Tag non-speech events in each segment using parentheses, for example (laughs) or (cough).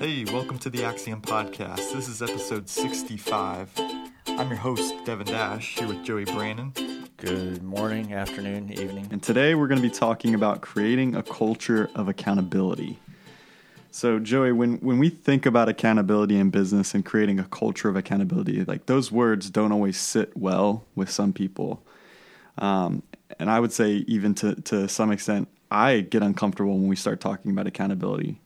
Hey, welcome to the Axiom Podcast. This is episode 65. I'm your host, Devin Dash, here with Joey Brannon. Good morning, afternoon, evening. And today we're going to be talking about creating a culture of accountability. So, Joey, when, when we think about accountability in business and creating a culture of accountability, like those words don't always sit well with some people. Um, and I would say, even to, to some extent, I get uncomfortable when we start talking about accountability.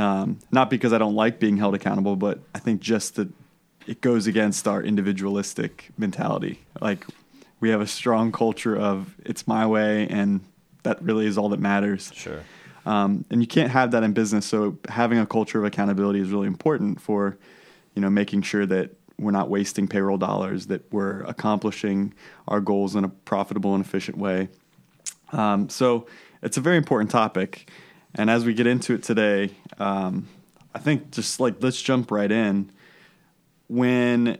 Um, not because I don't like being held accountable, but I think just that it goes against our individualistic mentality. Like we have a strong culture of it's my way, and that really is all that matters. Sure. Um, and you can't have that in business. So having a culture of accountability is really important for, you know, making sure that we're not wasting payroll dollars, that we're accomplishing our goals in a profitable and efficient way. Um, so it's a very important topic. And as we get into it today, um, I think just like let's jump right in. When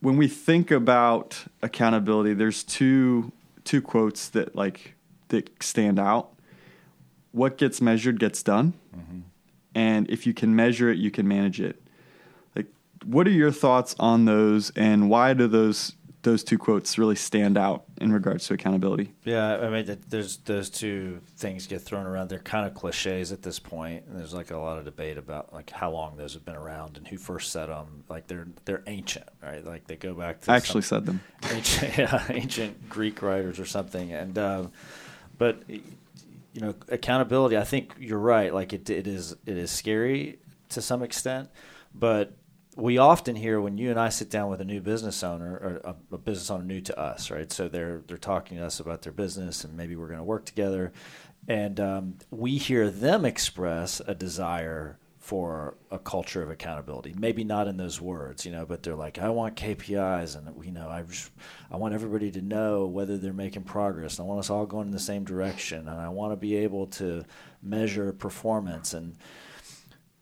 when we think about accountability, there's two two quotes that like that stand out. What gets measured gets done, mm-hmm. and if you can measure it, you can manage it. Like, what are your thoughts on those, and why do those those two quotes really stand out in regards to accountability. Yeah, I mean, there's those two things get thrown around. They're kind of cliches at this point, and there's like a lot of debate about like how long those have been around and who first said them. Like they're they're ancient, right? Like they go back to I actually said them. Ancient, (laughs) yeah, ancient Greek writers or something, and uh, but you know, accountability. I think you're right. Like it, it is it is scary to some extent, but we often hear when you and I sit down with a new business owner or a, a, business owner new to us, right? So they're they're talking to us about their business and maybe we're going to work together, and um, we hear them express a desire for a culture of accountability. Maybe not in those words, you know, but they're like, I want KPIs, and you know, I just, I want everybody to know whether they're making progress. I want us all going in the same direction, and I want to be able to measure performance and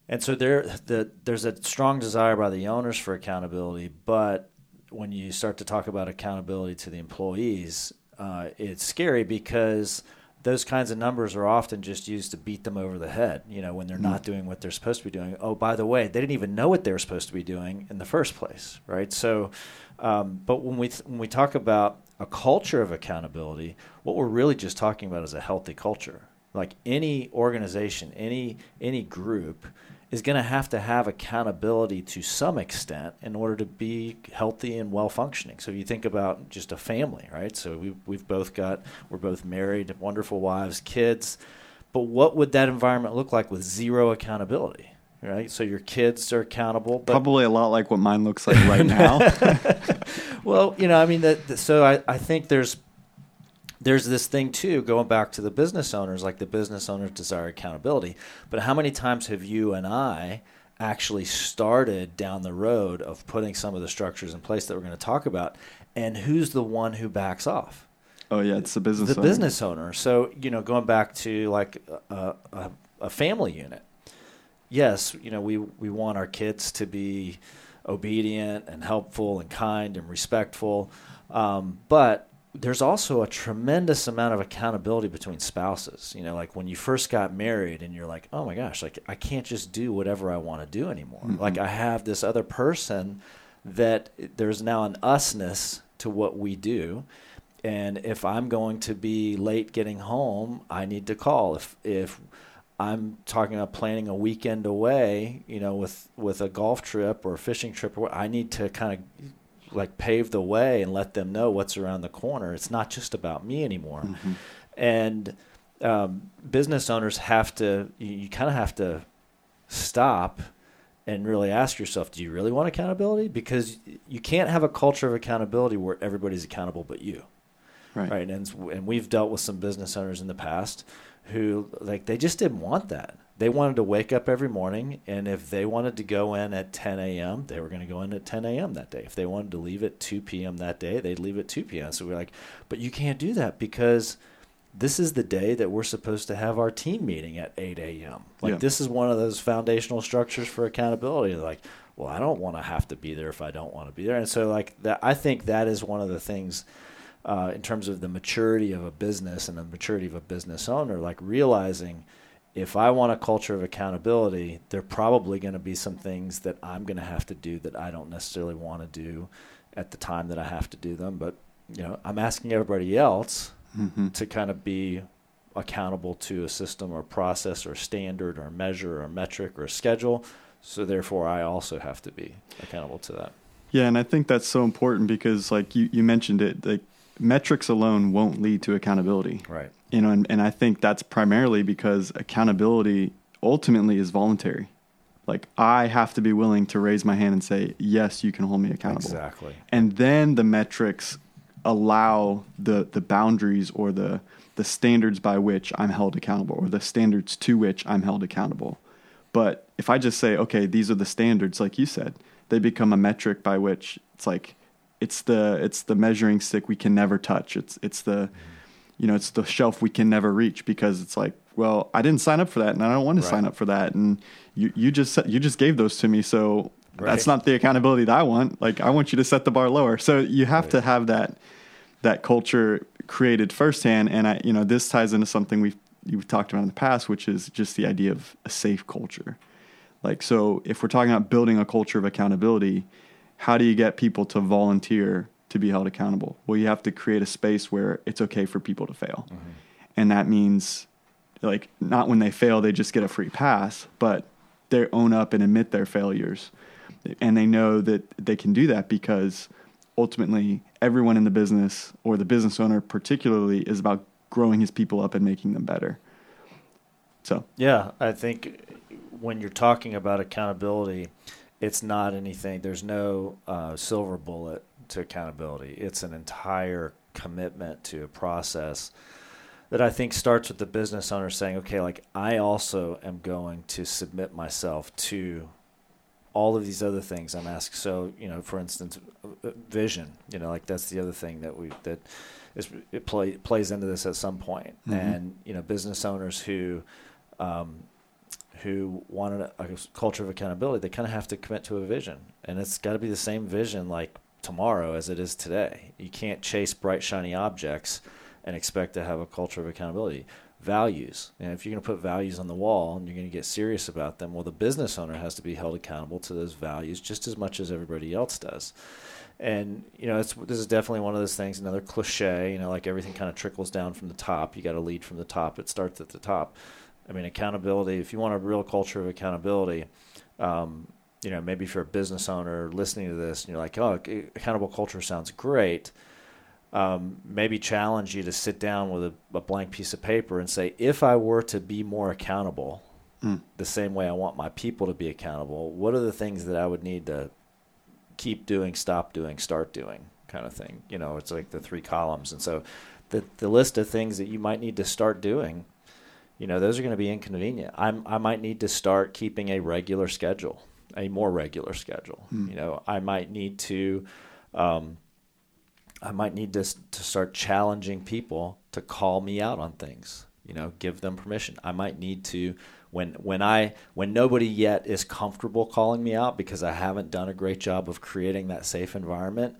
and so there, the, there's a strong desire by the owners for accountability, but when you start to talk about accountability to the employees, uh, it's scary because those kinds of numbers are often just used to beat them over the head. You know, when they're not doing what they're supposed to be doing. Oh, by the way, they didn't even know what they were supposed to be doing in the first place, right? So, um, but when we th- when we talk about a culture of accountability, what we're really just talking about is a healthy culture. Like any organization, any any group is going to have to have accountability to some extent in order to be healthy and well functioning. So if you think about just a family, right? So we we've both got we're both married, wonderful wives, kids. But what would that environment look like with zero accountability? Right, so your kids are accountable. Probably a lot like what mine looks like right (laughs) now. well, you know, I mean, that. So I, I think there's there's this thing too going back to the business owners like the business owners desire accountability but how many times have you and i actually started down the road of putting some of the structures in place that we're going to talk about and who's the one who backs off? Oh yeah it's the business the owner. business owner. So you know going back to like a, a, a family unit. Yes you know we we want our kids to be obedient and helpful and kind and respectful um, but there's also a tremendous amount of accountability between spouses. You know, like when you first got married and you're like, oh my gosh, like I can't just do whatever I want to do anymore. Mm-hmm. Like I have this other person that there's now an usness to what we do. And if I'm going to be late getting home, I need to call. If if I'm talking about planning a weekend away, you know, with with a golf trip or a fishing trip, I need to kind of like pave the way and let them know what's around the corner. It's not just about me anymore. Mm-hmm. And um, business owners have to, you, you kind of have to stop and really ask yourself, do you really want accountability? Because you can't have a culture of accountability where everybody's accountable but you. Right. right. And, and we've dealt with some business owners in the past who, like, they just didn't want that they wanted to wake up every morning, and if they wanted to go in at 10 a.m., they were going to go in at 10 a.m. that day. If they wanted to leave at 2 p.m. that day, they'd leave at 2 p.m. So we're like, but you can't do that because this is the day that we're supposed to have our team meeting at 8 a.m. Like yeah. this is one of those foundational structures for accountability. Like, well, I don't want to have to be there if I don't want to be there. And so, like that, I think that is one of the things. Uh, in terms of the maturity of a business and the maturity of a business owner, like realizing if I want a culture of accountability, there are probably going to be some things that I'm going to have to do that I don't necessarily want to do at the time that I have to do them. But you know, I'm asking everybody else mm-hmm. to kind of be accountable to a system or process or standard or measure or metric or schedule. So therefore, I also have to be accountable to that. Yeah, and I think that's so important because, like you, you mentioned it, like metrics alone won't lead to accountability. Right. You know, and, and I think that's primarily because accountability ultimately is voluntary. Like I have to be willing to raise my hand and say, "Yes, you can hold me accountable." Exactly. And then the metrics allow the the boundaries or the the standards by which I'm held accountable or the standards to which I'm held accountable. But if I just say, okay, these are the standards, like you said, they become a metric by which it's like it's the it's the measuring stick we can never touch. It's it's the you know it's the shelf we can never reach because it's like well I didn't sign up for that and I don't want to right. sign up for that and you you just you just gave those to me so right. that's not the accountability that I want. Like I want you to set the bar lower. So you have right. to have that that culture created firsthand. And I, you know, this ties into something we've you've talked about in the past, which is just the idea of a safe culture. Like, so if we're talking about building a culture of accountability, how do you get people to volunteer to be held accountable? Well, you have to create a space where it's okay for people to fail. Mm-hmm. And that means, like, not when they fail, they just get a free pass, but they own up and admit their failures. And they know that they can do that because ultimately everyone in the business or the business owner particularly is about growing his people up and making them better. So, yeah, I think when you're talking about accountability, it's not anything, there's no uh, silver bullet to accountability. It's an entire commitment to a process that I think starts with the business owner saying, okay, like I also am going to submit myself to all of these other things I'm asked. So, you know, for instance, vision, you know, like that's the other thing that we, that is, it play, plays into this at some point. Mm-hmm. And, you know, business owners who, um, who wanted a, a culture of accountability, they kind of have to commit to a vision. And it's got to be the same vision like tomorrow as it is today. You can't chase bright, shiny objects and expect to have a culture of accountability values. And if you're going to put values on the wall and you're going to get serious about them, well, the business owner has to be held accountable to those values just as much as everybody else does. And you know, it's, this is definitely one of those things. Another cliche, you know, like everything kind of trickles down from the top. You got to lead from the top. It starts at the top. I mean, accountability. If you want a real culture of accountability, um, you know, maybe if you're a business owner listening to this and you're like, oh, accountable culture sounds great um, maybe challenge you to sit down with a, a, blank piece of paper and say, if I were to be more accountable, mm. the same way I want my people to be accountable, what are the things that I would need to keep doing, stop doing, start doing, kind of thing? You know, it's like the three columns, and so the the list of things that you might need to start doing. You know, those are going to be inconvenient. I'm, I might need to start keeping a regular schedule, a more regular schedule. Mm. You know, I might need to um, I might need to to start challenging people to call me out on things. You know, give them permission. I might need to when when I when nobody yet is comfortable calling me out because I haven't done a great job of creating that safe environment.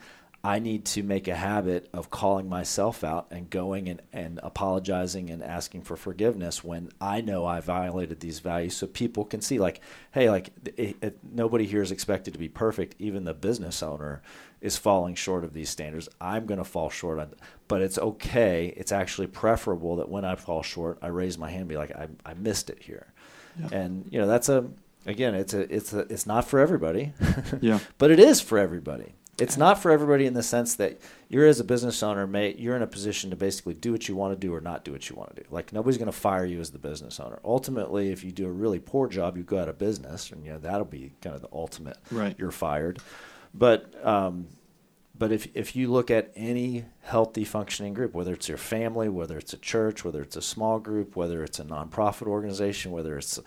I need to make a habit of calling myself out and going and, and apologizing and asking for forgiveness when I know I violated these values so people can see, like, hey, like, it, it, nobody here is expected to be perfect. Even the business owner is falling short of these standards. I'm going to fall short on, but it's okay. It's actually preferable that when I fall short, I raise my hand and be like, I, I missed it here. Yeah. And, you know, that's a, again, it's a, it's a, it's not for everybody. yeah. (laughs) But it is for everybody. It's not for everybody in the sense that you're as a business owner, may, you're in a position to basically do what you want to do or not do what you want to do. Like nobody's going to fire you as the business owner. Ultimately, if you do a really poor job, you go out of business, and you know that'll be kind of the ultimate. Right. You're fired. But um, but if if you look at any healthy functioning group, whether it's your family, whether it's a church, whether it's a small group, whether it's a nonprofit organization, whether it's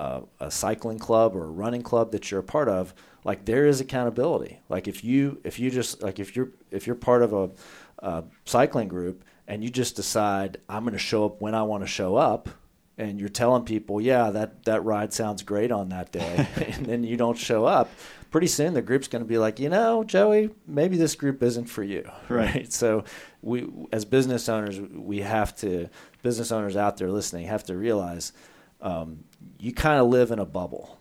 a, a cycling club or a running club that you're a part of like there is accountability. Like if you if you just like if you're if you're part of a, a cycling group and you just decide I'm going to show up when I want to show up, and you're telling people, yeah, that that ride sounds great on that day, (laughs) (laughs) and then you don't show up. Pretty soon, the group's going to be like, you know, Joey, maybe this group isn't for you, right? (laughs) right? So we, as business owners, we have to business owners out there listening have to realize um, you kind of live in a bubble,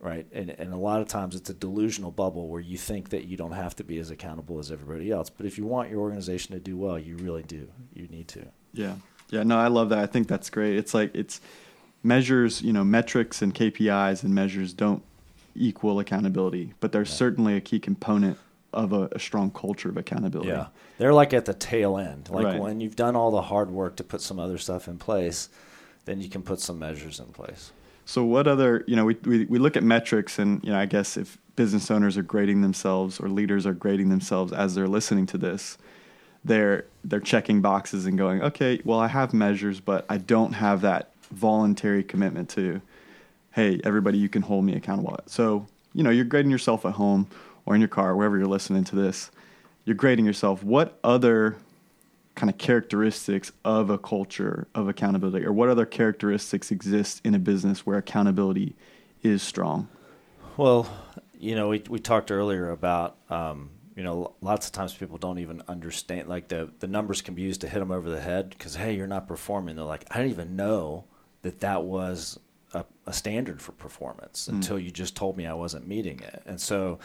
right? And, and a lot of times it's a delusional bubble where you think that you don't have to be as accountable as everybody else. But if you want your organization to do well, you really do. You need to. Yeah. Yeah. No, I love that. I think that's great. It's like, it's measures, you know, metrics and KPIs and measures don't equal accountability, but they're certainly a key component of a, a, strong culture of accountability. Yeah. They're like at the tail end. Like Right. when you've done all the hard work to put some other stuff in place, then you can put some measures in place. So what other, you know, we, we, we look at metrics and, you know, I guess if business owners are grading themselves or leaders are grading themselves as they're listening to this, they're, they're checking boxes and going, okay, well, I have measures, but I don't have that voluntary commitment to, hey, everybody, you can hold me accountable. So, you know, you're grading yourself at home or in your car, wherever you're listening to this, you're grading yourself. What other kind of characteristics of a culture of accountability or what other characteristics exist in a business where accountability is strong Well, you know, we we talked earlier about um, you know lots of times people don't even understand like the the numbers can be used to hit them over the head because hey, you're not performing. They're like, I didn't even know that that was a, a standard for performance until you just told me I wasn't meeting it, and so.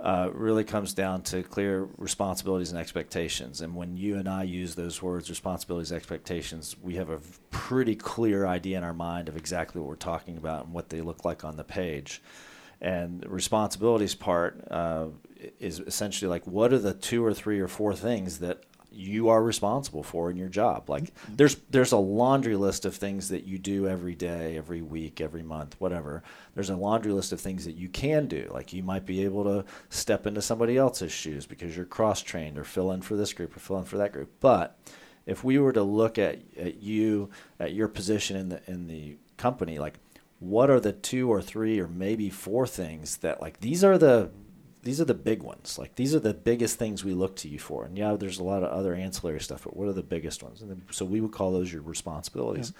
Uh, really comes down to clear responsibilities and expectations. And when you and I use those words, responsibilities, expectations, we have a pretty clear idea in our mind of exactly what we're talking about and what they look like on the page. And the responsibilities part uh, is essentially like what are the two or three or four things that you are responsible for in your job. Like there's there's a laundry list of things that you do every day, every week, every month, whatever. There's a laundry list of things that you can do. Like you might be able to step into somebody else's shoes because you're cross trained or fill in for this group or fill in for that group. But if we were to look at, at you at your position in the in the company, like what are the two or three or maybe four things that like these are the these are the big ones. Like these are the biggest things we look to you for. And yeah, there's a lot of other ancillary stuff, but what are the biggest ones? And then, so we would call those your responsibilities.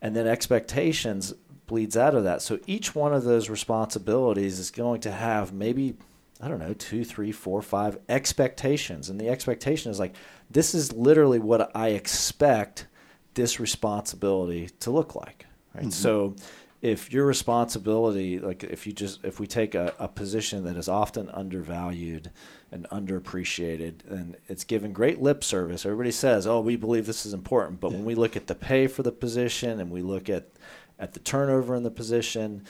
And then expectations bleeds out of that. So each one of those responsibilities is going to have maybe I don't know, two, three, four, five expectations. And the expectation is like, this is literally what I expect this responsibility to look like. Right. Mm-hmm. So if your responsibility, like if you just, if we take a, a position that is often undervalued and underappreciated and it's given great lip service, everybody says, oh, we believe this is important. But when we look at the pay for the position and we look at, at the turnover in the position,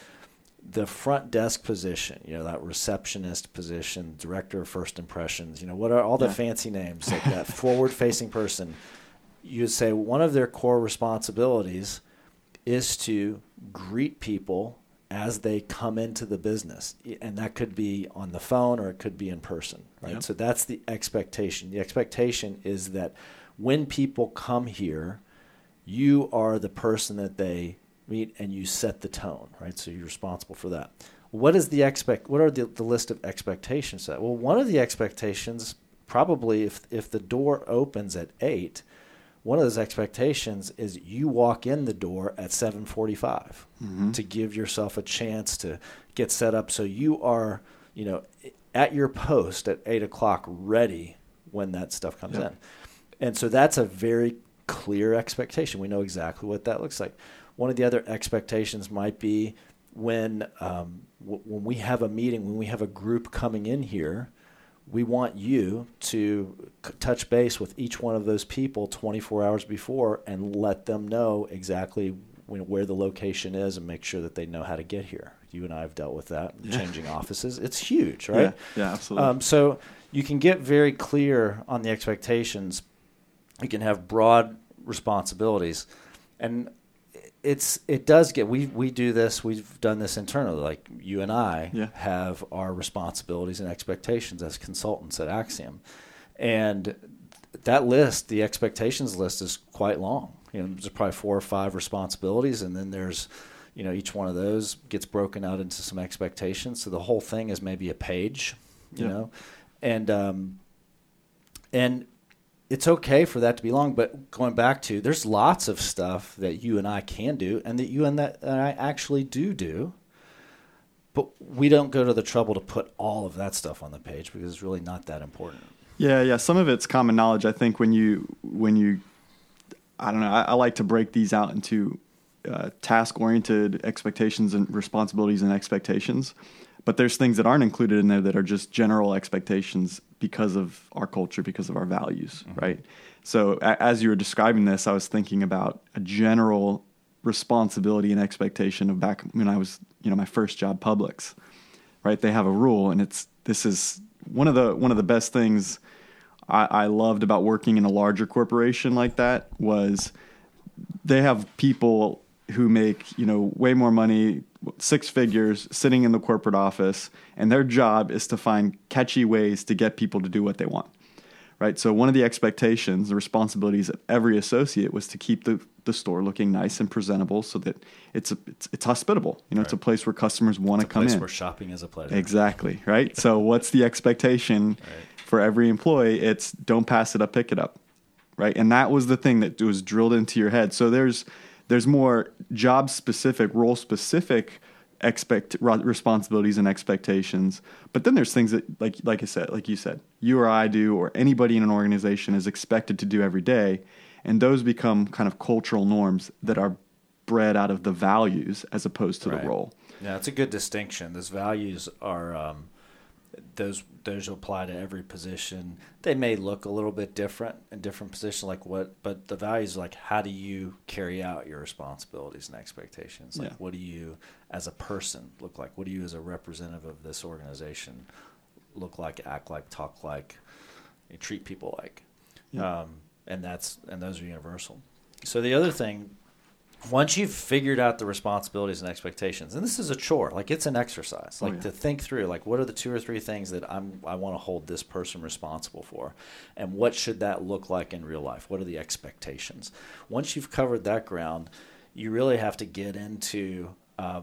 the front desk position, you know, that receptionist position, director of first impressions, you know, what are all the Yeah. fancy names like that forward facing person? You would say one of their core responsibilities is to greet people as they come into the business. And that could be on the phone or it could be in person, right? Yep. So that's the expectation. The expectation is that when people come here, you are the person that they meet and you set the tone, right? So you're responsible for that. What is the expect what are the, the list of expectations that? Well, one of the expectations probably if if the door opens at 8, one of those expectations is you walk in the door at 7:45 to give yourself a chance to get set up. So you are you know at your post at 8 o'clock ready when that stuff comes Yeah. in. And so that's a very clear expectation. We know exactly what that looks like. One of the other expectations might be when um, w- when we have a meeting when we have a group coming in here we want you to c- touch base with each one of those people 24 hours before and let them know exactly when, where the location is and make sure that they know how to get here. You and I have dealt with that, Yeah. changing (laughs) offices. It's huge, right? yeah, yeah absolutely Um, so you can get very clear on the expectations. You can have broad responsibilities, and it's it does get we we do this. We've done this internally. Like you and I Yeah. have our responsibilities and expectations as consultants at Axiom, and that list, the expectations list, is quite long. You know, there's probably four or five responsibilities, and then there's you know each one of those gets broken out into some expectations. So the whole thing is maybe a page, you Yeah. know, and um, and it's okay for that to be long. But going back to, there's lots of stuff that you and I can do, and that you and that and I actually do do. But we don't go to the trouble to put all of that stuff on the page because it's really not that important. Yeah, yeah. Some of it's common knowledge. I think when you when you, I don't know. I, I like to break these out into uh, task oriented expectations and responsibilities and expectations. But there's things that aren't included in there that are just general expectations because of our culture, because of our values, mm-hmm. right? So a- as you were describing this, I was thinking about a general responsibility and expectation of back when I was, you know, my first job, Publix, right? They have a rule, and it's this is one of the one of the best things I, I loved about working in a larger corporation like that was they have people who make you know way more money six figures sitting in the corporate office and their job is to find catchy ways to get people to do what they want right? So one of the expectations the responsibilities of every associate was to keep the, the store looking nice and presentable so that it's a, it's, it's hospitable. You know right. it's a place where customers want to come in. where shopping is a pleasure. Exactly right? (laughs) So what's the expectation right. for every employee? It's don't pass it up pick it up right? And that was the thing that was drilled into your head. So there's there's more job specific, role specific expect responsibilities and expectations. But then there's things that, like like I said, like you said, you or I do, or anybody in an organization is expected to do every day, and those become kind of cultural norms that are bred out of the values as opposed to right. the role. Yeah, it's a good distinction. Those values are um, those those apply to every position. They may look a little bit different in different positions, like what, but the values like how do you carry out your responsibilities and expectations? Like yeah. what do you as a person look like? What do you as a representative of this organization look like, act like, talk like, treat people like? Yeah. Um, and that's and those are universal. So the other thing once you've figured out the responsibilities and expectations, and this is a chore, like it's an exercise, like oh, yeah. to think through, like what are the two or three things that I'm I want to hold this person responsible for, and what should that look like in real life? What are the expectations? Once you've covered that ground, you really have to get into uh,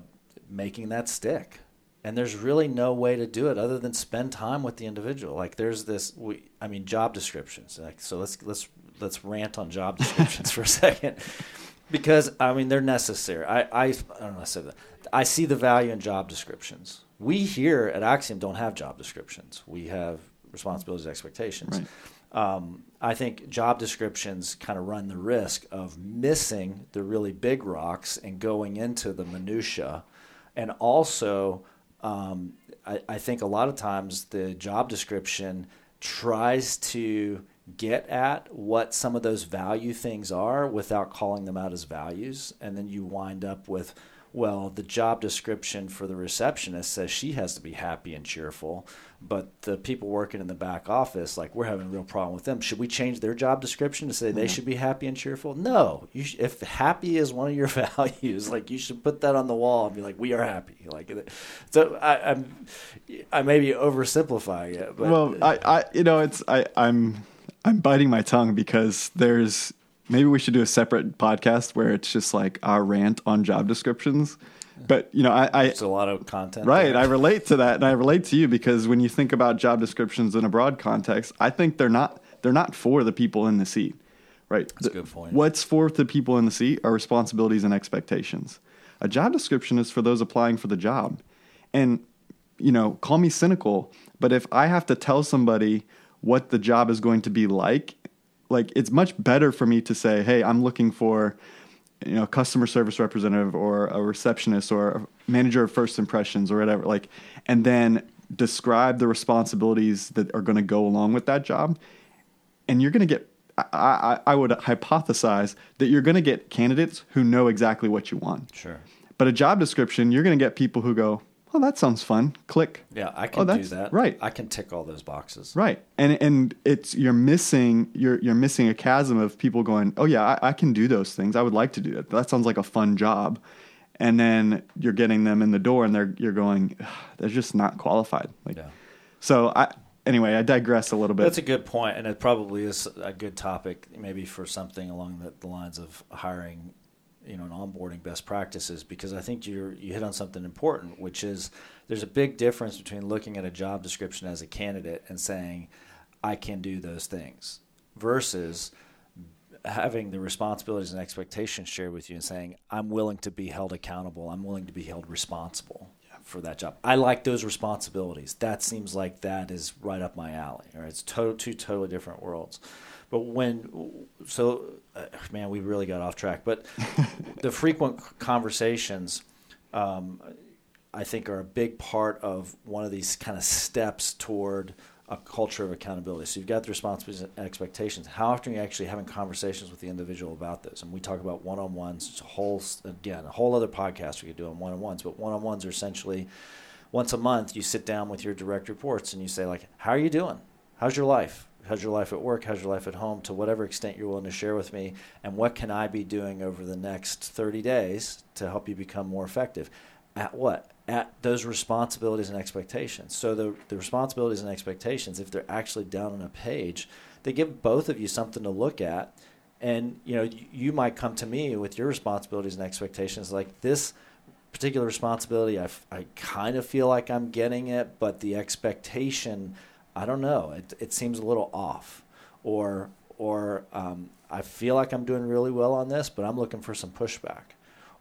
making that stick. And there's really no way to do it other than spend time with the individual. Like there's this, we, I mean, job descriptions. Like, so let's let's let's rant on job descriptions (laughs) for a second because I mean they're necessary. I I, I don't know. I say that. I see the value in job descriptions. We here at Axiom don't have job descriptions. We have responsibilities, expectations. Right. Um, I think job descriptions kind of run the risk of missing the really big rocks and going into the minutia, and also um, I, I think a lot of times the job description tries to get at what some of those value things are without calling them out as values. And then you wind up with, well, the job description for the receptionist says she has to be happy and cheerful, but the people working in the back office, like we're having a real problem with them. Should we change their job description to say they mm-hmm. should be happy and cheerful? No. You sh- if happy is one of your (laughs) values, like you should put that on the wall and be like, we are happy. Like, so I, I'm, I may be oversimplifying it, but well, I, I, you know, it's I, I'm I'm biting my tongue because there's maybe we should do a separate podcast where it's just like our rant on job descriptions. But you know, I, I it's a lot of content. Right, there. I relate to that, and I relate to you because when you think about job descriptions in a broad context, I think they're not they're not for the people in the seat. Right. That's the, a good point. What's for the people in the seat are responsibilities and expectations. A job description is for those applying for the job. And, you know, call me cynical, but if I have to tell somebody what the job is going to be like, like it's much better for me to say, "Hey, I'm looking for you know, customer service representative or a receptionist or a manager of first impressions or whatever like and then describe the responsibilities that are going to go along with that job. And you're going to get I, I, I would hypothesize that you're going to get candidates who know exactly what you want. Sure. But a job description you're going to get people who go oh, that sounds fun. Click. Yeah, I oh, can oh, do that. Right. I can tick all those boxes. Right. And and it's you're missing you're you're missing a chasm of people going, oh yeah, I, I can do those things. I would like to do that. That sounds like a fun job. And then you're getting them in the door, and they're you're going, they're just not qualified. Like, yeah. So I anyway, I digress a little bit. That's a good point, and it probably is a good topic, maybe for something along the, the lines of hiring you know, and onboarding best practices because I think you you hit on something important, which is there's a big difference between looking at a job description as a candidate and saying I can do those things versus having the responsibilities and expectations shared with you and saying I'm willing to be held accountable, I'm willing to be held responsible for that job. I like those responsibilities. That seems like that is right up my alley. Or it's to- two totally different worlds. But when, so, uh, man, we really got off track. But (laughs) the frequent conversations, um, I think, are a big part of one of these kind of steps toward a culture of accountability. So you've got the responsibilities and expectations. How often are you actually having conversations with the individual about this? And we talk about one-on-ones. It's a whole, again, a whole other podcast we could do on one-on-ones. But one-on-ones are essentially once a month you sit down with your direct reports and you say like, "How are you doing? How's your life? How's your life at work? How's your life at home? To whatever extent you're willing to share with me, and what can I be doing over the next 30 days to help you become more effective?" At what? At those responsibilities and expectations. So the the responsibilities and expectations, if they're actually down on a page, they give both of you something to look at. And you know, you, might come to me with your responsibilities and expectations like this particular responsibility. I, I kind of feel like I'm getting it, but the expectation, I don't know. It, it seems a little off. Or, or um, I feel like I'm doing really well on this, but I'm looking for some pushback.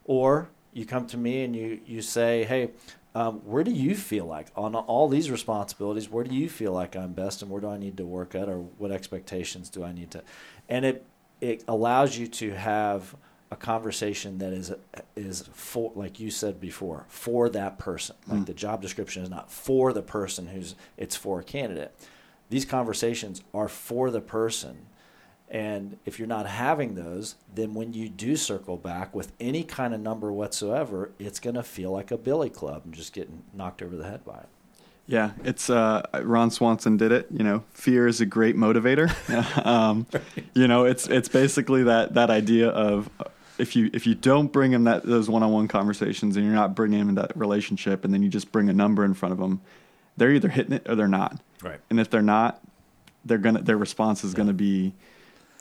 Or you come to me and you, you say, hey, um, where do you feel like on all these responsibilities where do you feel like i'm best and where do i need to work at or what expectations do i need to and it it allows you to have a conversation that is is for like you said before for that person like mm. the job description is not for the person who's it's for a candidate these conversations are for the person and if you're not having those then when you do circle back with any kind of number whatsoever it's going to feel like a billy club and just getting knocked over the head by it yeah, it's uh, Ron Swanson did it. You know, fear is a great motivator. (laughs) um, (laughs) you know, it's it's basically that that idea of if you if you don't bring them that those one-on-one conversations and you're not bringing them in that relationship and then you just bring a number in front of them they're either hitting it or they're not. Right. And if they're not they're gonna their response is yeah. gonna be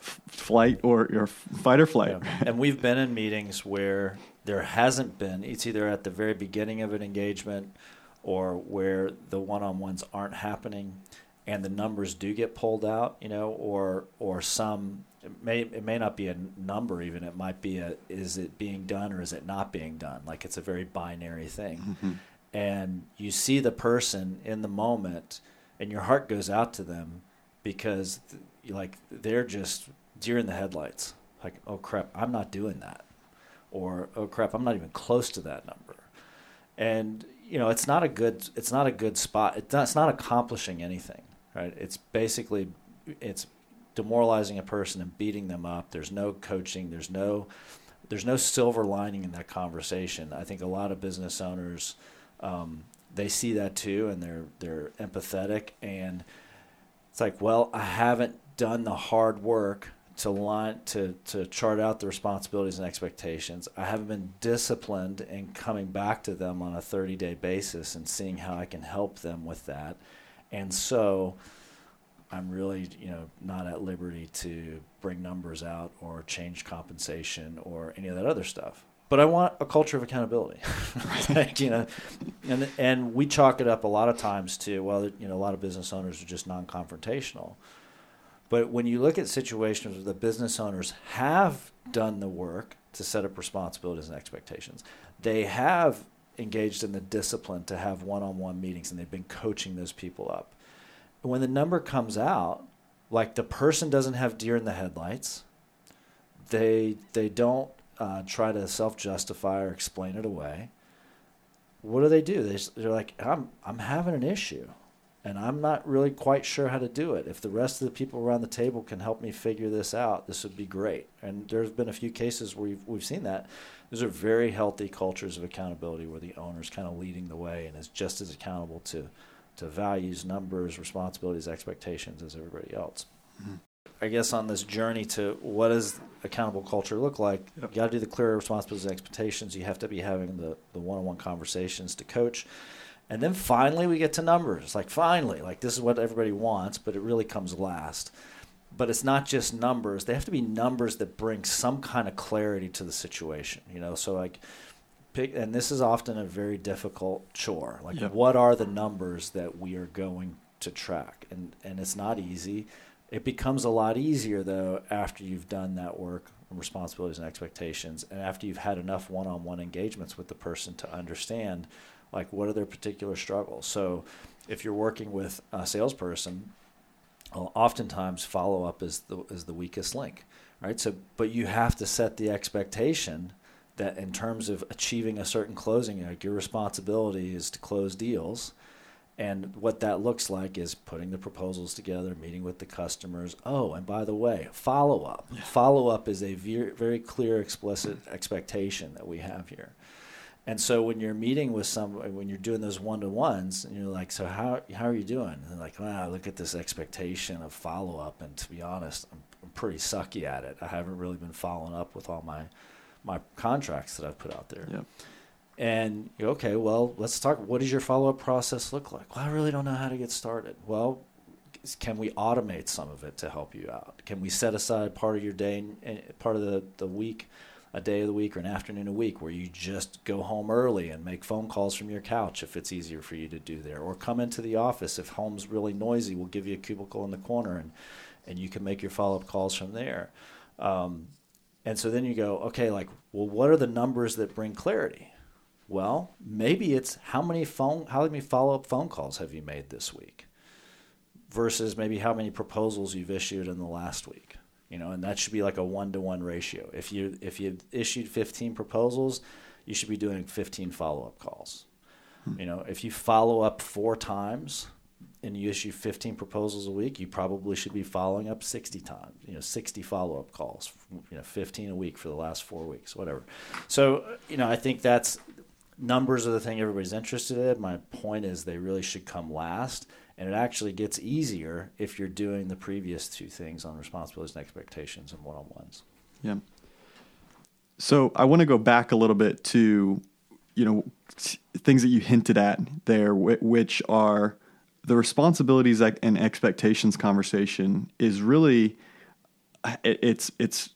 f- flight or, or fight or flight. Yeah. and we've been in meetings where there hasn't been. It's either at the very beginning of an engagement or where the one-on-ones aren't happening and the numbers do get pulled out you know or or some it may it may not be a number even it might be a is it being done or is it not being done? Like it's a very binary thing. Mm-hmm. and you see the person in the moment and your heart goes out to them because like they're just deer in the headlights. Like oh crap i'm not doing that. Or oh crap i'm not even close to that number. And you know it's not a good it's not a good spot it's not, it's not accomplishing anything right it's basically it's demoralizing a person and beating them up. There's no coaching. There's no there's no silver lining in that conversation. I think a lot of business owners um, they see that too, and they're they're empathetic. And it's like, well, I haven't done the hard work to line to to chart out the responsibilities and expectations. I haven't been disciplined in coming back to them on a 30 day basis and seeing how I can help them with that. And so I'm really, you know, not at liberty to bring numbers out or change compensation or any of that other stuff. But I want a culture of accountability, (laughs) like, you know, and and we chalk it up a lot of times to well, you know, a lot of business owners are just non-confrontational. But when you look at situations where the business owners have done the work to set up responsibilities and expectations, they have engaged in the discipline to have one-on-one meetings, and they've been coaching those people up when the number comes out, like the person doesn't have deer in the headlights. They they don't uh, try to self justify or explain it away. What do they do? They, they're like, I'm I'm having an issue, and I'm not really quite sure how to do it. If the rest of the people around the table can help me figure this out, this would be great. And there's been a few cases where we've we've seen that. Those are very healthy cultures of accountability where the owner's kind of leading the way and is just as accountable to to values, numbers, responsibilities, expectations as everybody else. Mm-hmm. I guess on this journey to what does accountable culture look like, yep. you got to do the clear responsibilities, expectations. You have to be having the the one on one conversations to coach. And then finally, we get to numbers. Like, finally, like this is what everybody wants, but it really comes last. But it's not just numbers. They have to be numbers that bring some kind of clarity to the situation. You know, so like pick, and this is often a very difficult chore. Like, yep. what are the numbers that we are going to track? And and it's not easy. It becomes a lot easier though after you've done that work and responsibilities and expectations, and after you've had enough one-on-one engagements with the person to understand, like, what are their particular struggles. So, if you're working with a salesperson oftentimes follow up is the is the weakest link, right? So, but you have to set the expectation that in terms of achieving a certain closing, like your responsibility is to close deals. And what that looks like is putting the proposals together, meeting with the customers. Oh, and by the way, follow up. Follow up is a very, very clear, explicit expectation that we have here. And so when you're meeting with some, when you're doing those one to ones, and you're like, so how how are you doing? And they're like, wow, look at this expectation of follow up. And to be honest, I'm, I'm pretty sucky at it. I haven't really been following up with all my my contracts that I've put out there. Yeah. And you okay, well, let's talk. What does your follow up process look like? Well, I really don't know how to get started. Well, can we automate some of it to help you out? Can we set aside part of your day, and part of the, the week, a day of the week or an afternoon a week where you just go home early and make phone calls from your couch if it's easier for you to do there? Or come into the office if home's really noisy, we'll give you a cubicle in the corner and, and you can make your follow up calls from there. Um, and so then you go, okay, like, well, what are the numbers that bring clarity? Well, maybe it's how many phone how many follow up phone calls have you made this week versus maybe how many proposals you've issued in the last week. You know, and that should be like a one to one ratio. If you if you've issued 15 proposals, you should be doing 15 follow up calls. Hmm. You know, if you follow up four times and you issue 15 proposals a week, you probably should be following up 60 times, you know, 60 follow up calls, you know, 15 a week for the last four weeks, whatever. So, you know, I think that's numbers are the thing everybody's interested in. My point is they really should come last. And it actually gets easier if you're doing the previous two things on responsibilities and expectations and one on ones. Yeah. So I want to go back a little bit to, you know, things that you hinted at there, which are the responsibilities and expectations conversation is really it's it's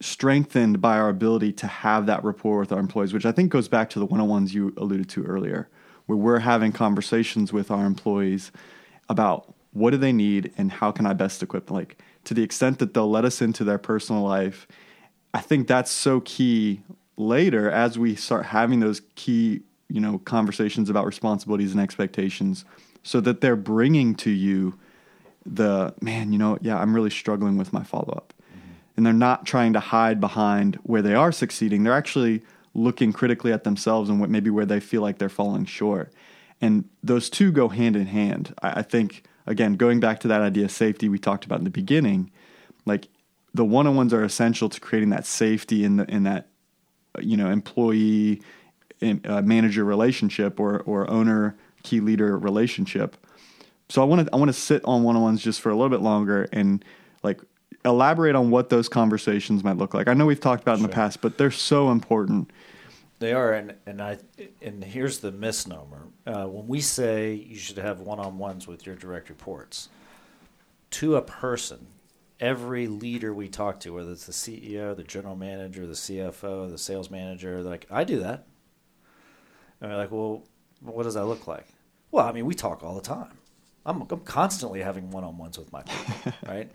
strengthened by our ability to have that rapport with our employees, which I think goes back to the one-on-ones you alluded to earlier, where we're having conversations with our employees about what do they need and how can I best equip. Like to the extent that they'll let us into their personal life, I think that's so key later as we start having those key, you know, conversations about responsibilities and expectations so that they're bringing to you the man, you know, yeah, I'm really struggling with my follow up and they're not trying to hide behind where they are succeeding. They're actually looking critically at themselves and what maybe where they feel like they're falling short. And those two go hand in hand. I, I think again, going back to that idea of safety we talked about in the beginning, like the one on ones are essential to creating that safety in the in that you know employee uh, manager relationship or or owner key leader relationship. So I want to I want to sit on one on ones just for a little bit longer and like elaborate on what those conversations might look like. I know we've talked about sure. in the past, but they're so important. They are, and and I and here's the misnomer: uh, when we say you should have one-on-ones with your direct reports, to a person, every leader we talk to, whether it's the CEO, the general manager, the CFO, the sales manager, they're like, I do that. And we're like, well, what does that look like? Well, I mean, we talk all the time. I'm, I'm constantly having one-on-ones with my people, (laughs) right?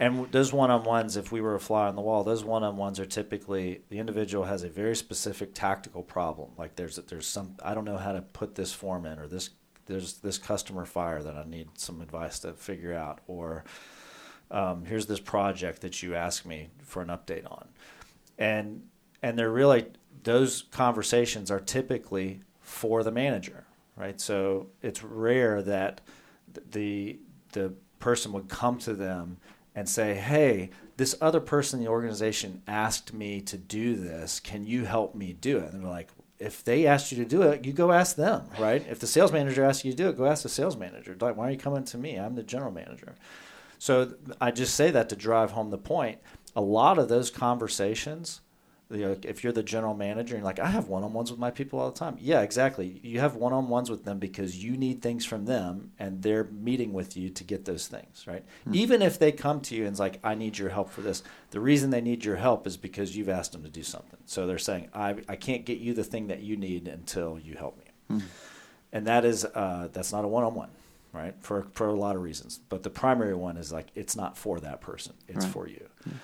And those one on ones, if we were a fly on the wall, those one on ones are typically the individual has a very specific tactical problem. Like there's there's some I don't know how to put this form in, or this there's this customer fire that I need some advice to figure out, or um, here's this project that you asked me for an update on, and and they're really those conversations are typically for the manager, right? So it's rare that the the person would come to them and say, hey, this other person in the organization asked me to do this. Can you help me do it? And they're like, if they asked you to do it, you go ask them, right? If the sales manager asks you to do it, go ask the sales manager. Like, why are you coming to me? I'm the general manager. So I just say that to drive home the point. A lot of those conversations you know, if you're the general manager and like, I have one on ones with my people all the time. Yeah, exactly. You have one on ones with them because you need things from them and they're meeting with you to get those things, right? Mm-hmm. Even if they come to you and it's like, I need your help for this, the reason they need your help is because you've asked them to do something. So they're saying, I, I can't get you the thing that you need until you help me. Mm-hmm. And that is, uh, that's not a one on one, right? For, for a lot of reasons. But the primary one is like, it's not for that person, it's right. for you. Mm-hmm.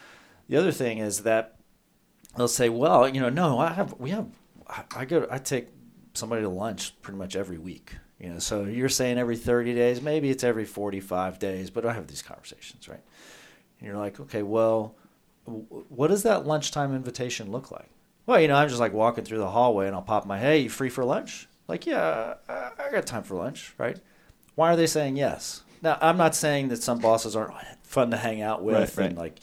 The other thing is that they'll say, "Well, you know, no, I have we have I go I take somebody to lunch pretty much every week, You know, so you're saying every 30 days, maybe it's every 45 days, but I have these conversations, right? And you're like, okay, well, what does that lunchtime invitation look like? Well, you know, I'm just like walking through the hallway and I'll pop my, hey, you free for lunch? Like, yeah, I, got time for lunch, right? Why are they saying yes? Now, I'm not saying that some bosses aren't fun to hang out with Right, right. and like,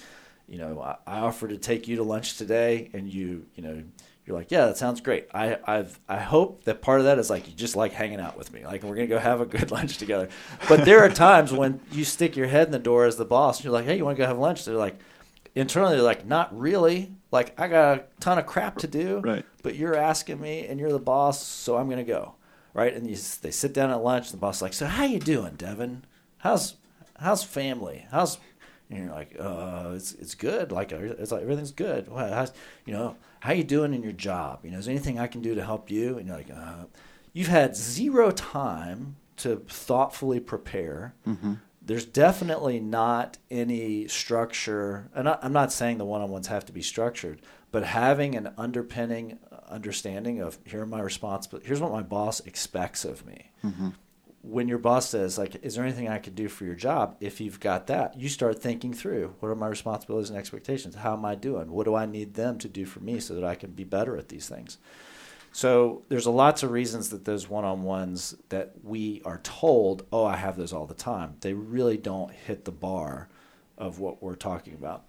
you know, I, I offer to take you to lunch today and you, you know, you're like, yeah, that sounds great. I, I've, I hope that part of that is like you just like hanging out with me. Like we're gonna go have a good (laughs) lunch together. But there are times when you stick your head in the door as the boss, and you're like, hey, you want to go have lunch? They're like, internally, they're like, not really. Like I got a ton of crap to do. Right. But you're asking me, and you're the boss, so I'm gonna go. Right. And you, they sit down at lunch. And the boss is like, so how you doing, Devin? How's how's family? How's and you're like, uh, it's it's good. Like it's like everything's good. Well, how's, you know, how you doing in your job? You know, is there anything I can do to help you? And you're like, uh, you've had zero time to thoughtfully prepare. There's definitely not any structure, and I, I'm not saying the one-on-ones have to be structured, but having an underpinning understanding of here are my responsibilities. Here's what my boss expects of me when your boss says like is there anything i could do for your job? If you've got that you start thinking through what are my responsibilities and expectations? How am i doing? What do i need them to do for me so that i can be better at these things? So there's a lots of reasons that those one-on-ones that we are told oh i have those all the time. They really don't hit the bar of what we're talking about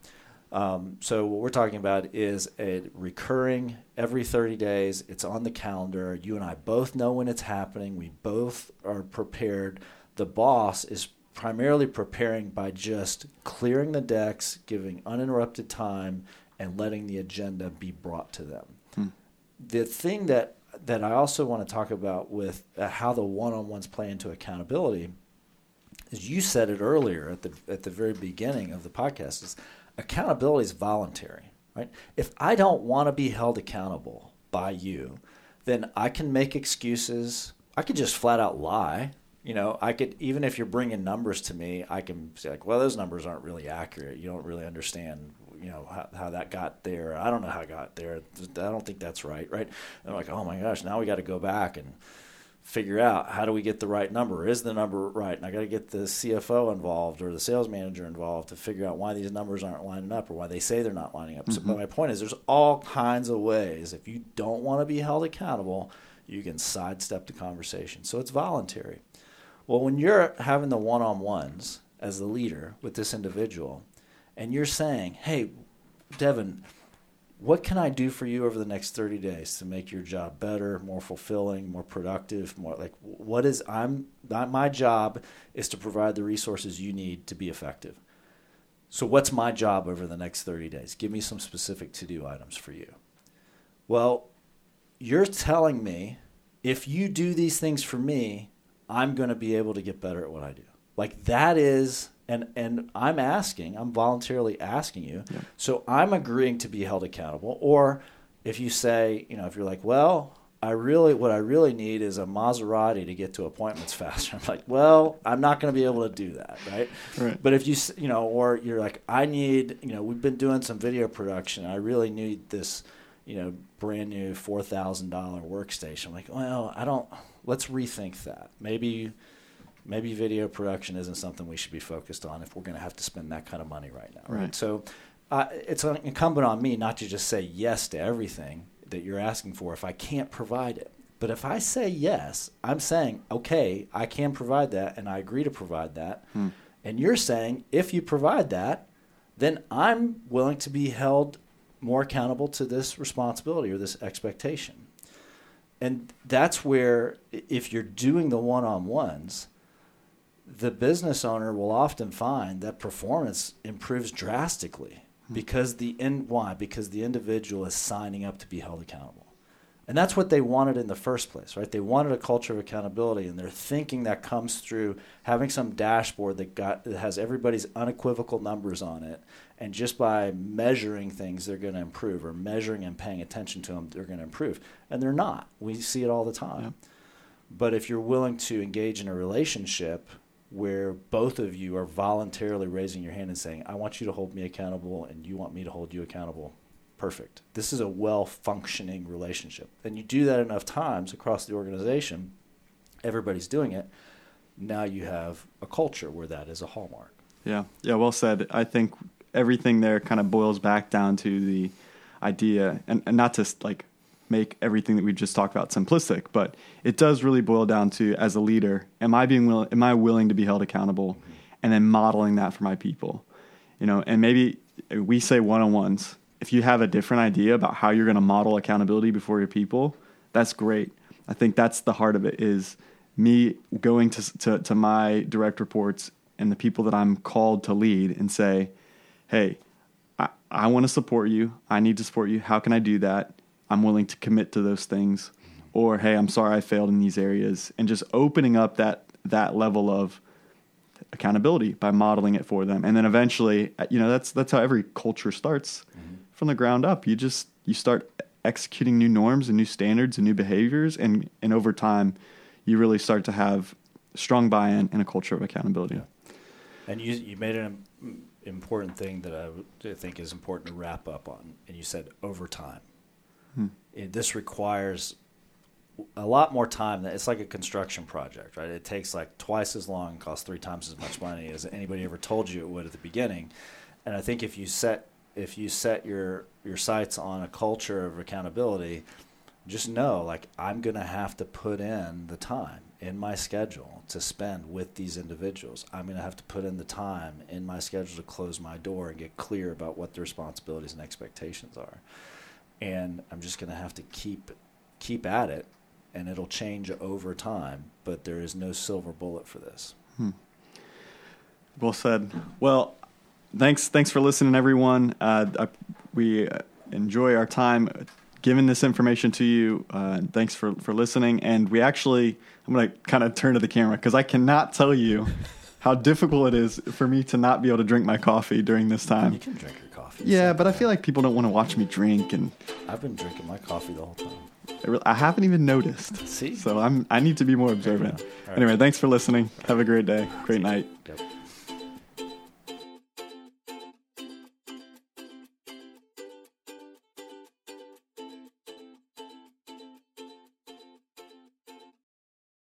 um, so what we're talking about is a recurring every 30 days. It's on the calendar. You and I both know when it's happening. We both are prepared. The boss is primarily preparing by just clearing the decks, giving uninterrupted time, and letting the agenda be brought to them. The thing that that I also want to talk about with uh, how the one-on-ones play into accountability is you said it earlier at the at the very beginning of the podcast is accountability is voluntary right? If i don't want to be held accountable by you then i can make excuses. I could just flat out lie. You know i could even if you're bringing numbers to me i can say like well those numbers aren't really accurate. You don't really understand you know how, how that got there. I don't know how it got there. I don't think that's right right? And i'm like oh my gosh now we got to go back and figure out how do we get the right number? Is the number right? And I got to get the CFO involved or the sales manager involved to figure out why these numbers aren't lining up or why they say they're not lining up. So, but my point is, there's all kinds of ways. If you don't want to be held accountable, you can sidestep the conversation. So it's voluntary. Well, when you're having the one on ones as the leader with this individual, and you're saying, hey, Devin, what can I do for you over the next 30 days to make your job better, more fulfilling, more productive, more like what is I'm my job is to provide the resources you need to be effective. So what's my job over the next 30 days? Give me some specific to-do items for you. Well, you're telling me if you do these things for me, I'm going to be able to get better at what I do. Like that is and and I'm asking, I'm voluntarily asking you. Yeah. So I'm agreeing to be held accountable. Or if you say, you know, if you're like, well, I really, what I really need is a Maserati to get to appointments (laughs) faster. I'm like, well, I'm not going to be able to do that, right? Right. But if you, you know, or you're like, I need, you know, we've been doing some video production. I really need this, you know, brand new four thousand dollar workstation. I'm like, well, I don't. Let's rethink that. Maybe maybe video production isn't something we should be focused on if we're going to have to spend that kind of money right now. Right. So uh, it's incumbent on me not to just say yes to everything that you're asking for if I can't provide it. But if I say yes, I'm saying, okay, I can provide that and I agree to provide that. Hmm. And you're saying, if you provide that, then I'm willing to be held more accountable to this responsibility or this expectation. And that's where, if you're doing the one on ones, the business owner will often find that performance improves drastically hmm. because the in why? Because the individual is signing up to be held accountable. And that's what they wanted in the first place right? They wanted a culture of accountability and they're thinking that comes through having some dashboard that got that has everybody's unequivocal numbers on it and just by measuring things they're going to improve or measuring and paying attention to them they're going to improve. And they're not. We see it all the time. Yeah. but if you're willing to engage in a relationship where both of you are voluntarily raising your hand and saying, I want you to hold me accountable and you want me to hold you accountable, perfect. This is a well functioning relationship. And you do that enough times across the organization, everybody's doing it. Now you have a culture where that is a hallmark. Yeah, yeah, well said. I think everything there kind of boils back down to the idea, and, and not to like make everything that we just talked about simplistic, but it does really boil down to as a leader, am I being am I willing to be held accountable, and then modeling that for my people, you know, and maybe we say one on ones. If you have a different idea about how you're going to model accountability before your people, that's great. I think that's the heart of it is me going to, to, to my direct reports and the people that I'm called to lead and say, hey, I, I want to support you. I need to support you. How can I do that? I'm willing to commit to those things. Or, hey, I'm sorry I failed in these areas. And just opening up that, that level of accountability by modeling it for them. And then eventually, you know, that's, that's how every culture starts mm-hmm. from the ground up. You just, you start executing new norms and new standards and new behaviors. And, and over time, you really start to have strong buy-in and a culture of accountability. Yeah. And you, you made an important thing that I think is important to wrap up on. And you said over time. Hmm. It, this requires a lot more time. It's like a construction project, right? It takes like twice as long, costs three times as much money as anybody ever told you it would at the beginning. And I think if you set if you set your your sights on a culture of accountability, just know like I'm going to have to put in the time in my schedule to spend with these individuals. I'm going to have to put in the time in my schedule to close my door and get clear about what the responsibilities and expectations are. And I'm just going to have to keep keep at it and it'll change over time, but there is no silver bullet for this. Hmm. Well said. Well, thanks thanks for listening everyone. Uh, I, we enjoy our time giving this information to you. Uh, thanks for, for listening. And we actually, I'm going to kind of turn to the camera because I cannot tell you (laughs) how difficult it is for me to not be able to drink my coffee during this time. You can drink your coffee. Yeah, but I feel like people don't want to watch me drink. And I've been drinking my coffee the whole time. I, really, I haven't even noticed. See? So I'm I need to be more observant. Right. Anyway, thanks for listening. Have a great day. Great night. Yep.